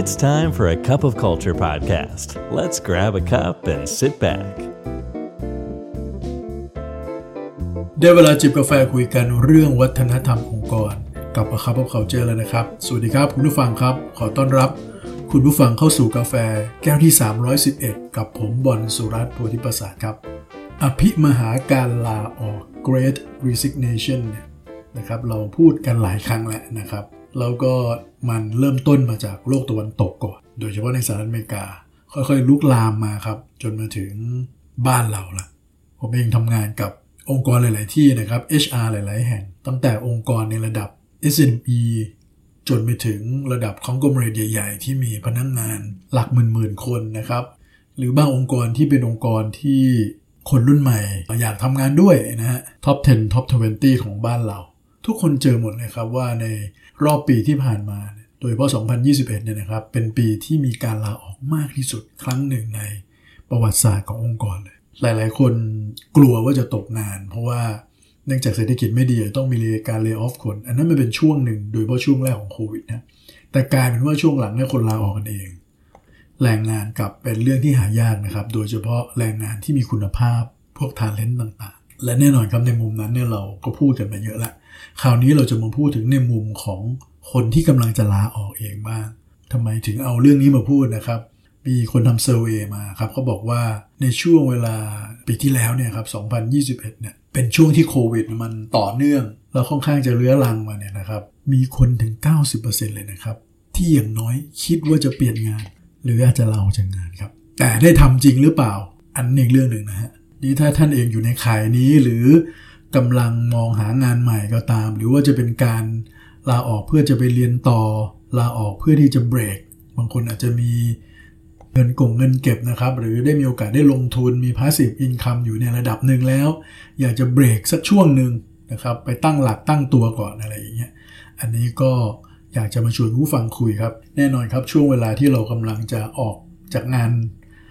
It's time for a cup of culture podcast. Let's grab a cup and sit back. ได้เวลาจิบกาแฟคุยกันเรื่องวัฒนธรรมองค์กร กับประคับพบเขาเจอแล้วนะครับ สวัสดีครับคุณผู้ฟังครับ ขอต้อนรับ คุณผู้ฟังเข้าสู่กาแฟ แก้วที่ 311 กับผมบอลสุรัตน์โพธิประสาทครับ อภิมหาการลาออก Great Resignation นะครับเราพูดกันหลายครั้งแล้วนะครับ แล้วก็มันเริ่มต้นมาจากโลกตะวันตกก่อน โดยเฉพาะในสหรัฐอเมริกา ค่อยๆ ลุกลามมาครับ จนมาถึงบ้านเราละผมเองทำงานกับองค์กรหลาย ๆ ที่นะครับ HR หลาย ๆ แห่ง ตั้งแต่องค์กรในระดับ SME จนไปถึงระดับของกรมเรดใหญ่ ๆ ที่มีพนักงงานหลักหมื่นๆคนนะครับ หรือบางองค์กรที่เป็นองค์กรที่คนรุ่นใหม่ อยากทำงานด้วยนะฮะ top 10 top 20 ของบ้านเรา ทุกคนเจอหมดเลยครับว่าใน รอบปีที่ผ่านมาเนี่ยโดยเฉพาะ 2021 เนี่ยนะครับ เป็นปีที่มีการลาออกมากที่สุดครั้งหนึ่งในประวัติศาสตร์ขององค์กรเลย หลาย ๆ คนกลัวว่าจะตกงาน เพราะว่าเนื่องจากเศรษฐกิจไม่ดีต้องมีการเลิกออฟคน อันนั้นมันเป็นช่วงหนึ่งโดยเฉพาะช่วงแรกของโควิดนะ แต่กลายเป็นว่าช่วงหลังเนี่ยคนลาออกกันเอง แรงงานกลับเป็นเรื่องที่หายากนะครับ โดยเฉพาะแรงงานที่มีคุณภาพพวกทาเลนต์ต่าง ๆ และแน่นอนครับในมุมนั้นเนี่ยเราก็พูดกันมาเยอะละ คราวนี้เราจะมาพูดถึงในมุมของคนที่กำลังจะลาออกเองบ้างทำไมถึงเอาเรื่องนี้มาพูดนะครับ มีคนทำเซอร์เวยมาครับเขาบอกว่าในช่วงเวลาปีที่แล้วเนี่ยครับ 2021 เนี่ย เป็นช่วงที่โควิดมันต่อเนื่อง แล้วค่อนข้างจะเรื้อรังมาเนี่ยนะครับ มีคนถึง 90%เลยนะครับ ที่อย่างน้อยคิดว่าจะเปลี่ยนงาน หรืออาจจะลาออกจากงานครับ แต่ได้ทำจริงหรือเปล่า อันนี้อีกเรื่องหนึ่งนะฮะ นี่ถ้าท่านเองอยู่ในข่ายนี้หรือ กำลังมองหางานใหม่ก็ตาม หรือว่าจะเป็นการลาออกเพื่อจะไปเรียนต่อ ลาออกเพื่อที่จะเบรก บางคนอาจจะมีเงินกงเงินเก็บนะครับ หรือได้มีโอกาสได้ลงทุนมี passive income อยู่ในระดับหนึ่งแล้ว อยากจะเบรกสักช่วงหนึ่งนะครับ ไปตั้งหลักตั้งตัวก่อนอะไรอย่างเงี้ย อันนี้ก็อยากจะมาชวนผู้ฟังคุยครับ แน่นอนครับช่วงเวลาที่เรากำลังจะออกจากงาน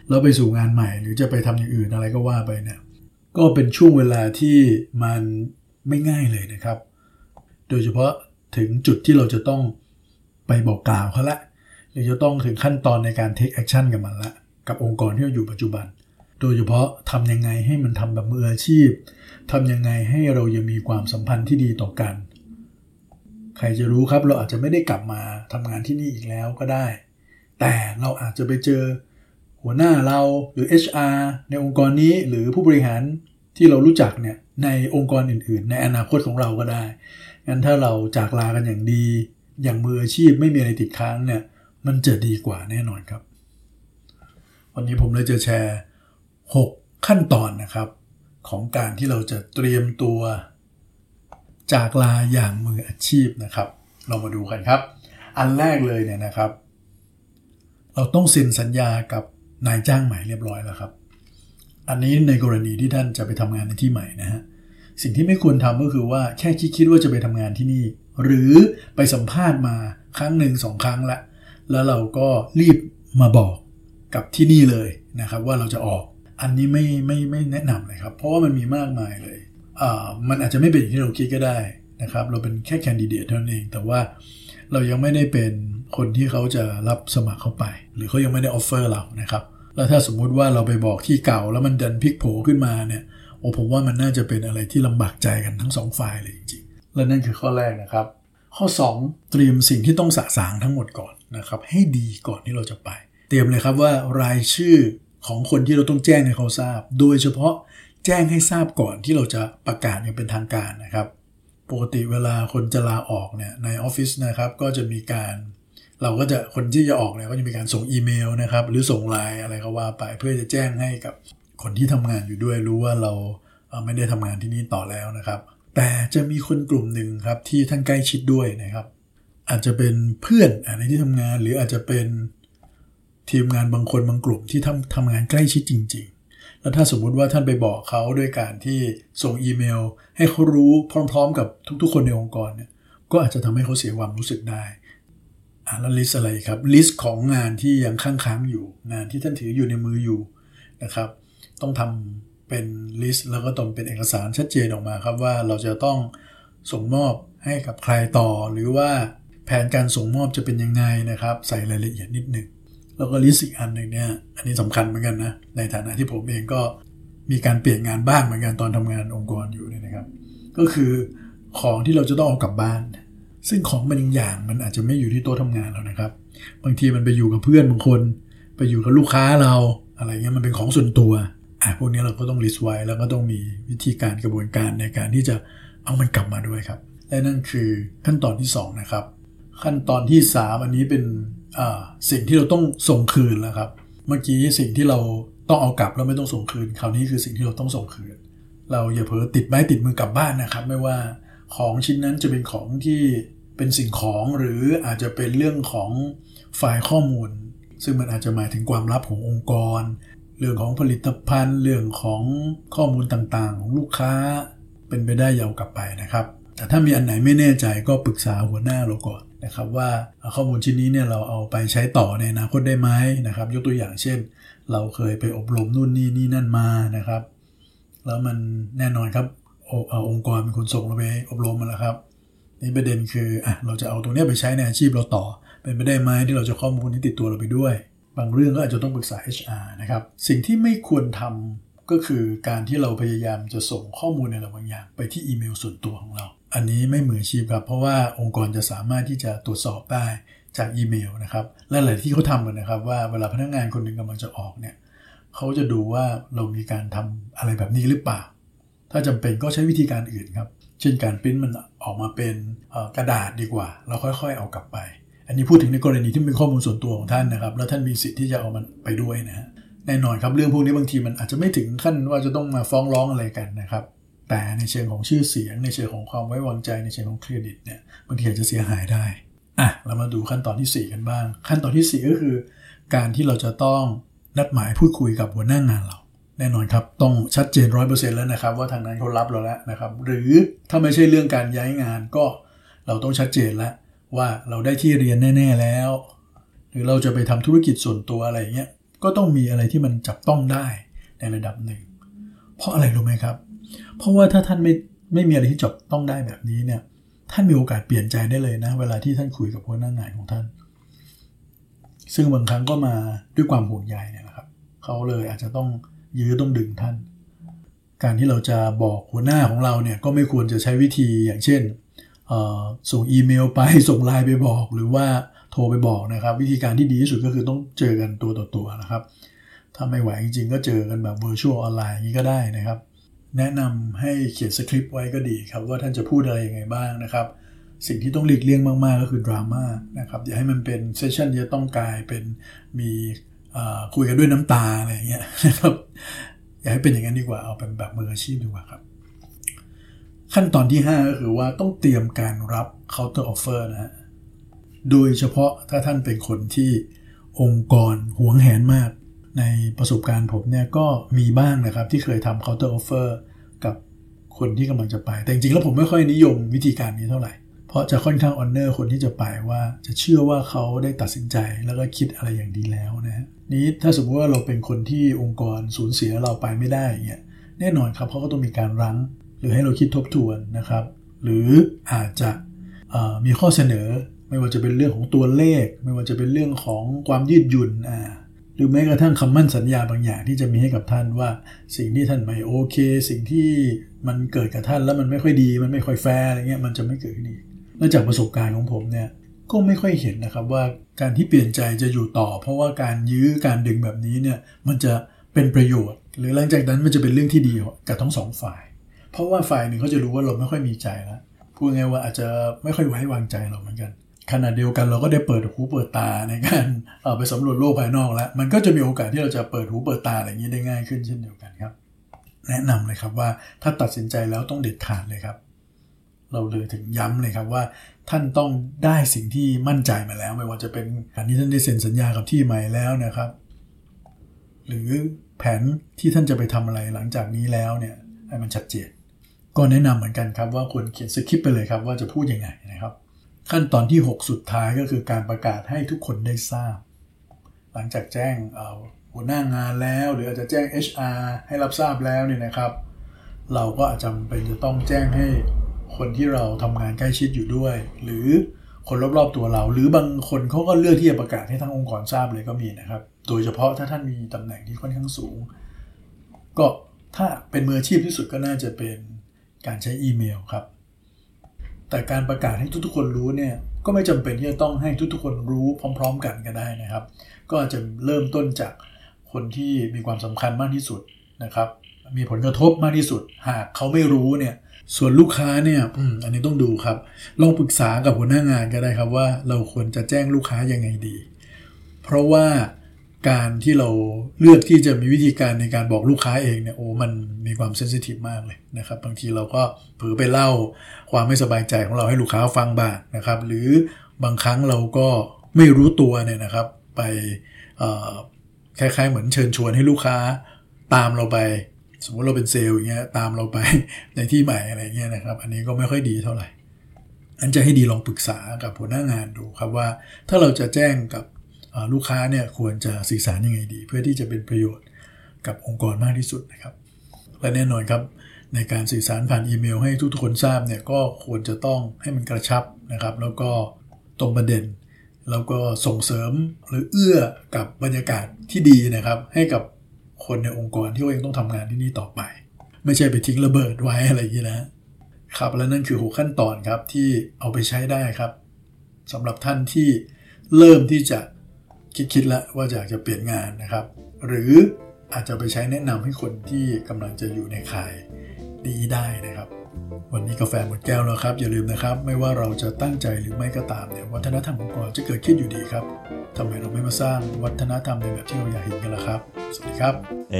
แล้วไปสู่งานใหม่ หรือจะไปทำอย่างอื่นอะไรก็ว่าไปเนี่ย ก็เป็นช่วงเวลาที่มันไม่ง่ายเลยนะครับ โดยเฉพาะถึงจุดที่เราจะต้องไปบอกกล่าวเขาละหรือจะต้องถึงขั้นตอนในการ take action กับมันละ กับองค์กรที่เราอยู่ปัจจุบัน โดยเฉพาะทำยังไงให้มันทำแบบมืออาชีพทำยังไงให้เรายังมีความสัมพันธ์ที่ดีต่อกัน ใครจะรู้ครับเราอาจจะไม่ได้กลับมาทำงานที่นี่อีกแล้วก็ได้ แต่เราอาจจะไปเจอ หัวหน้าเราหรือ HR ในองค์กรนี้หรือผู้บริหารที่เรารู้จักเนี่ยในองค์กรอื่น ๆ ในอนาคตของเราก็ได้งั้นถ้าเราจากลากันอย่างดี อย่างมืออาชีพไม่มีอะไรติดค้างเนี่ยมันจะดีกว่าแน่นอนครับ วันนี้ผมเลยจะแชร์ 6 ขั้นตอนนะครับ ของการที่เราจะเตรียมตัว จากลาอย่างมืออาชีพนะครับ เรามาดูกันครับ อันแรกเลยเนี่ยนะครับ เราต้องเซ็นสัญญากับ นายจ้างใหม่เรียบร้อยแล้วครับ อันนี้ในกรณีที่ท่านจะไปทำงานในที่ใหม่นะฮะสิ่งที่ไม่ควรทำก็คือว่าแค่คิดคิดว่าจะไปทำงานที่นี่ หรือไปสัมภาษณ์มาครั้งหนึ่งสองครั้งละ แล้วเราก็รีบมาบอกกับที่นี่เลยนะครับ ว่าเราจะออกอันนี้ไม่ไม่ไม่แนะนำเลยครับ เพราะว่ามันมีมากมายเลยอ่ามันอาจจะไม่เป็นอย่างที่เราคิดก็ได้นะครับ เราเป็นแค่ candidate เท่านั้นเอง แต่ว่าเรายังไม่ได้เป็นคนที่เขาจะรับสมัครเข้าไป หรือเขายังไม่ได้ offer เรานะครับ แล้วถ้าสมมุติว่าเราไปบอกที่เก่าแล้วมันดันพลิกโผขึ้นมาเนี่ยโอ้ผมว่ามันน่าจะเป็นอะไรที่ลำบากใจกันทั้งสองฝ่ายเลยจริงๆและนั่นคือข้อแรกนะครับ ข้อ 2 เตรียมสิ่งที่ต้องสะสางทั้งหมดก่อนนะครับให้ดีก่อนที่เราจะไป เตรียมเลยครับว่ารายชื่อของคนที่เราต้องแจ้งให้เขาทราบ โดยเฉพาะแจ้งให้ทราบก่อนที่เราจะประกาศอย่างเป็นทางการนะครับ ปกติเวลาคนจะลาออกเนี่ยในออฟฟิศนะครับก็จะมีการ เราก็จะคนที่จะออกเนี่ยก็จะมีการส่งอีเมลนะครับ หรือส่งไลน์อะไรก็ว่าไป เพื่อจะแจ้งให้กับคนที่ทำงานอยู่ด้วยรู้ว่าเราไม่ได้ทำงานที่นี่ต่อแล้วนะครับ แต่จะมีคนกลุ่มหนึ่งครับที่ท่านใกล้ชิดด้วยนะครับ อาจจะเป็นเพื่อนในที่ทำงาน หรืออาจจะเป็นทีมงานบางคนบางกลุ่มที่ทำทำงานใกล้ชิดจริง ๆ แล้วถ้าสมมุติว่าท่านไปบอกเขาด้วยการที่ส่งอีเมล ให้เขารู้พร้อม ๆ กับทุก ๆ คนในองค์กรเนี่ยก็อาจจะทำให้เขาเสียความรู้สึกได้ แล้วลิสอะไรครับลิสของงานที่ยังค้างๆอยู่งานที่ท่านถืออยู่ในมืออยู่นะครับ ต้องทำเป็น list แล้วก็ต้องเป็นเอกสารชัดเจนออกมาครับว่าเราจะต้องส่งมอบให้กับใครต่อ หรือว่าแผนการส่งมอบจะเป็นยังไงนะครับ ใส่รายละเอียดนิดหนึ่งแล้วก็ list อีกอันหนึ่งเนี่ยอันนี้สำคัญเหมือนกันนะในฐานะที่ผมเองก็มีการเปลี่ยนงานบ้างเหมือนกันตอนทำงานองค์กรอยู่เนี่ยนะครับ ก็คือของที่เราจะต้องเอากลับบ้าน ซึ่งของบางอย่างมันอาจจะไม่อยู่ที่โต๊ะทำงานเรานะครับ บางทีมันไปอยู่กับเพื่อนบางคน ไปอยู่กับลูกค้าเราอะไรเงี้ยมันเป็นของส่วนตัวอะพวกนี้เราก็ต้องลิสไว้แล้วก็ต้องมีวิธีการกระบวนการในการที่จะเอามันกลับมาด้วยครับ และนั่นคือขั้นตอนที่ 2 นะครับ ขั้นตอนที่ 3 อันนี้เป็นสิ่งที่เราต้องส่งคืนแล้วครับ เมื่อกี้สิ่งที่เราต้องเอากลับแล้วไม่ต้องส่งคืน คราวนี้คือสิ่งที่เราต้องส่งคืน เราอย่าเผลอติดไม้ติดมือกลับบ้านนะครับ ไม่ว่าของชิ้นนั้นจะเป็นของที่ เป็นสิ่งของหรืออาจจะเป็นเรื่องของไฟล์ข้อมูล ซึ่งมันอาจจะหมายถึงความลับขององค์กร เรื่องของผลิตภัณฑ์ เรื่องของข้อมูลต่างๆ ของลูกค้า เป็นไปได้ยาวกลับไปนะครับ แต่ถ้ามีอันไหนไม่แน่ใจก็ปรึกษาหัวหน้าเราก่อนนะครับว่าข้อมูลชิ้นนี้เนี่ยเราเอาไปใช้ต่อในอนาคตได้ไหมนะครับ ยกตัวอย่างเช่น เราเคยไปอบรมนู่นนี่นี่นั่นมานะครับ แล้วมันแน่นอนครับองค์กรเป็นคนส่งเราไปอบรมมาแล้วครับ นี่ประเด็นคืออะเราจะเอาตรงนี้ไปใช้ในอาชีพเราต่อ เป็นไปได้ไหมที่เราจะข้อมูลนี้ติดตัวเราไปด้วย บางเรื่องก็อาจจะต้องปรึกษา HR นะครับ สิ่งที่ไม่ควรทำก็คือการที่เราพยายามจะส่งข้อมูลในบางอย่าง ไปที่อีเมลส่วนตัวของเรา อันนี้ไม่เหมือนชีพครับ เพราะว่าองค์กรจะสามารถที่จะตรวจสอบได้จากอีเมลนะครับและหลายที่เขาทำกันนะครับ ว่าเวลาพนักงานคนหนึ่งกำลังจะออกเนี่ยเขาจะดูว่าเรามีการทำอะไรแบบนี้หรือเปล่า ถ้าจำเป็นก็ใช้วิธีการอื่นครับ เช่นการพิมพ์มันออกมาเป็นกระดาษดีกว่า เราค่อยๆ เอากลับไป อันนี้พูดถึงในกรณีที่เป็นข้อมูลส่วนตัวของท่านนะครับ แล้วท่านมีสิทธิ์ที่จะเอามันไปด้วยนะฮะแน่นอนครับเรื่องพวกนี้บางทีมันอาจจะไม่ถึงขั้นว่าจะต้องมาฟ้องร้องอะไรกันนะครับ แต่ในเชิงของชื่อเสียง ในเชิงของความไว้วางใจในเชิงของเครดิตเนี่ยบางทีอาจจะเสียหายได้อะเรามาดูขั้นตอนที่ 4 กันบ้าง ขั้นตอนที่ 4 ก็คือ การที่เราจะต้องนัดหมายพูดคุยกับหัวหน้างานเรา แน่นอนครับ ต้องชัดเจนร้อยเปอร์เซ็นต์แล้วนะครับ ว่าทางนั้นเขารับเราแล้วนะครับ หรือถ้าไม่ใช่เรื่องการย้ายงานก็เราต้องชัดเจนแล้วว่าเราได้ที่เรียนแน่ ๆแล้ว หรือเราจะไปทำธุรกิจส่วนตัวอะไรเงี้ยก็ต้องมีอะไรที่มันจับต้องได้ในระดับหนึ่ง เพราะอะไรรู้ไหมครับ เพราะว่าถ้าท่านไม่ไม่มีอะไรที่จับต้องได้แบบนี้เนี่ยท่านมีโอกาสเปลี่ยนใจได้เลยนะ เวลาที่ท่านคุยกับหัวหน้างานของท่าน ซึ่งบางครั้งก็มาด้วยความห่วงใยเนี่ยนะครับเขาเลยอาจจะต้อง ยื้อต้องดึงท่าน การที่เราจะบอกหัวหน้าของเราเนี่ยก็ไม่ควรจะใช้วิธีอย่างเช่นส่งอีเมลไปส่งไลน์ไปบอกหรือว่าโทรไปบอกนะครับ วิธีการที่ดีที่สุดก็คือต้องเจอกันตัวต่อตัวนะครับ ถ้าไม่ไหวจริงๆ ก็เจอกันแบบ virtual ออนไลน์นี้ก็ได้นะครับ แนะนำให้เขียนสคริปต์ไว้ก็ดีครับ ว่าท่านจะพูดอะไรยังไงบ้างนะครับ สิ่งที่ต้องหลีกเลี่ยงมากๆก็คือดราม่านะครับอย่าให้มันเป็นเซสชันที่จะต้องกลายเป็นมี คุยกันด้วยน้ำตาอะไรอย่างเงี้ยนะครับอยากให้เป็นอย่างนั้นดีกว่าเอาเป็นแบบมืออาชีพดีกว่าครับ ขั้นตอนที่ 5 ก็คือว่าต้องเตรียมการรับ counter offer นะฮะโดยเฉพาะถ้าท่านเป็นคนที่องค์กรหวงแหนมาก ในประสบการณ์ผมเนี่ยก็มีบ้างนะครับที่เคยทำ counter offer กับคนที่กำลังจะไป แต่จริงๆแล้วผมไม่ค่อยนิยมวิธีการนี้เท่าไหร่ เพราะจะค่อนข้าง honor คนที่จะไปว่าจะเชื่อว่าเขาได้ตัดสินใจแล้วก็คิดอะไรอย่างดีแล้วนะนี้ถ้าสมมติว่าเราเป็นคนที่องค์กรสูญเสียเราไปไม่ได้เงี้ยแน่นอนครับเขาก็ต้องมีการรั้ง หรือให้เราคิดทบทวนนะครับ หรืออาจจะมีข้อเสนอไม่ว่าจะเป็นเรื่องของตัวเลข ไม่ว่าจะเป็นเรื่องของความยืดหยุ่นอ่าหรือแม้กระทั่งคำมั่นสัญญาบางอย่างที่จะมีให้กับท่านว่า สิ่งที่ท่านไม่โอเค สิ่งที่มันเกิดกับท่านแล้วมันไม่ค่อยดี มันไม่ค่อยแฟร์อะไรเงี้ยมันจะไม่เกิดขึ้นอีก และจากประสบการณ์ของผมเนี่ยก็ไม่ค่อยเห็นนะครับว่าการที่เปลี่ยนใจจะอยู่ต่อ เพราะว่าการยื้อการดึงแบบนี้เนี่ยมันจะเป็นประโยชน์ หรือหลังจากนั้นมันจะเป็นเรื่องที่ดีกับทั้งสองฝ่าย เพราะว่าฝ่ายหนึ่งเขาจะรู้ว่าเราไม่ค่อยมีใจแล้วพูดง่ายว่าอาจจะไม่ค่อยไว้วางใจเราเหมือนกันขณะเดียวกันเราก็ได้เปิดหูเปิดตาในการไปสำรวจโลกภายนอกแล้ว มันก็จะมีโอกาสที่เราจะเปิดหูเปิดตาอะไรอย่างนี้ได้ง่ายขึ้นเช่นเดียวกันครับ แนะนำเลยครับว่าถ้าตัดสินใจแล้วต้องเด็ดขาดเลยครับ เราเลยถึงย้ำเลยครับว่า ท่านต้องได้สิ่งที่มั่นใจมาแล้ว ไม่ว่าจะเป็นการที่ท่านได้เซ็นสัญญากับที่ใหม่แล้วนะครับ หรือแผนที่ท่านจะไปทำอะไรหลังจากนี้แล้วเนี่ยให้มันชัดเจน ก็แนะนำเหมือนกันครับว่าควรเขียนสคริปต์ไปเลยครับว่าจะพูดยังไงนะครับ ขั้นตอนที่ 6 สุดท้ายก็คือการประกาศให้ทุกคนได้ทราบ หลังจากแจ้งหัวหน้างานแล้ว หรืออาจจะแจ้ง HR ให้รับทราบแล้วเนี่ยนะครับ เราก็อาจจะเป็นจะต้องแจ้งให้ คนที่เราทำงานใกล้ชิดอยู่ด้วย หรือคนรอบๆตัวเรา หรือบางคนเขาก็เลือกที่จะประกาศให้ทั้งองค์กรทราบเลยก็มีนะครับ โดยเฉพาะถ้าท่านมีตำแหน่งที่ค่อนข้างสูง ก็ถ้าเป็นมืออาชีพที่สุดก็น่าจะเป็นการใช้อีเมลครับ แต่การประกาศให้ทุกๆ คนรู้เนี่ยก็ไม่จำเป็นที่จะต้องให้ทุกๆ คนรู้พร้อม ๆ กันก็ได้นะครับ ก็อาจจะเริ่มต้นจากคนที่มีความสำคัญมากที่สุดนะครับ มีผลกระทบมากที่สุด หากเขาไม่รู้เนี่ย ส่วนลูกค้าเนี่ยอันนี้ต้องดูครับ ลองปรึกษากับหัวหน้างานก็ได้ครับว่าเราควรจะแจ้งลูกค้ายังไงดี เพราะว่าการที่เราเลือกที่จะมีวิธีการในการบอกลูกค้าเองเนี่ยโอ้มันมีความเซนซิทีฟมากเลยนะครับ บางทีเราก็เผลอไปเล่าความไม่สบายใจของเราให้ลูกค้าฟังบ้างนะครับ หรือบางครั้งเราก็ไม่รู้ตัวเนี่ยนะครับ ไปคล้ายๆเหมือนเชิญชวนให้ลูกค้าตามเราไป สมมติเราเป็นเซลล์อย่างเงี้ยตามเราไปในที่ใหม่อะไรเงี้ยนะครับ อันนี้ก็ไม่ค่อยดีเท่าไหร่อันจะให้ดีลองปรึกษากับหัวหน้างานดูครับว่า ถ้าเราจะแจ้งกับลูกค้าเนี่ยควรจะสื่อสารยังไงดี เพื่อที่จะเป็นประโยชน์กับองค์กรมากที่สุดนะครับ และแน่นอนครับในการสื่อสารผ่านอีเมล ให้ทุกๆคนทราบเนี่ยก็ควรจะต้องให้มันกระชับนะครับ แล้วก็ตรงประเด็น แล้วก็ส่งเสริมหรือเอื้อกับบรรยากาศที่ดีนะครับ ให้กับ คนในองค์กรที่เขายังต้องทำงานที่นี่ต่อไป ไม่ใช่ไปทิ้งระเบิดไว้อะไรอย่างนี้นะครับและนั่นคือหกขั้นตอนครับที่เอาไปใช้ได้ครับสำหรับท่านที่เริ่มที่จะคิดๆแล้วว่าอยากจะเปลี่ยนงานนะครับ หรืออาจจะไปใช้แนะนำให้คนที่กำลังจะอยู่ในข่ายดีได้นะครับ วันนี้กาแฟหมดแก้วแล้วครับ อย่าลืมนะครับ ไม่ว่าเราจะตั้งใจหรือไม่ก็ตามเนี่ยวัฒนธรรมองค์กรจะเกิดขึ้นอยู่ดีครับทำไมเราไม่มาสร้างวัฒนธรรมในแบบที่เราอยากเห็นกันล่ะครับ สวัสดีครับ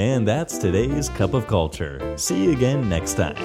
And that's today's cup of culture. See you again next time.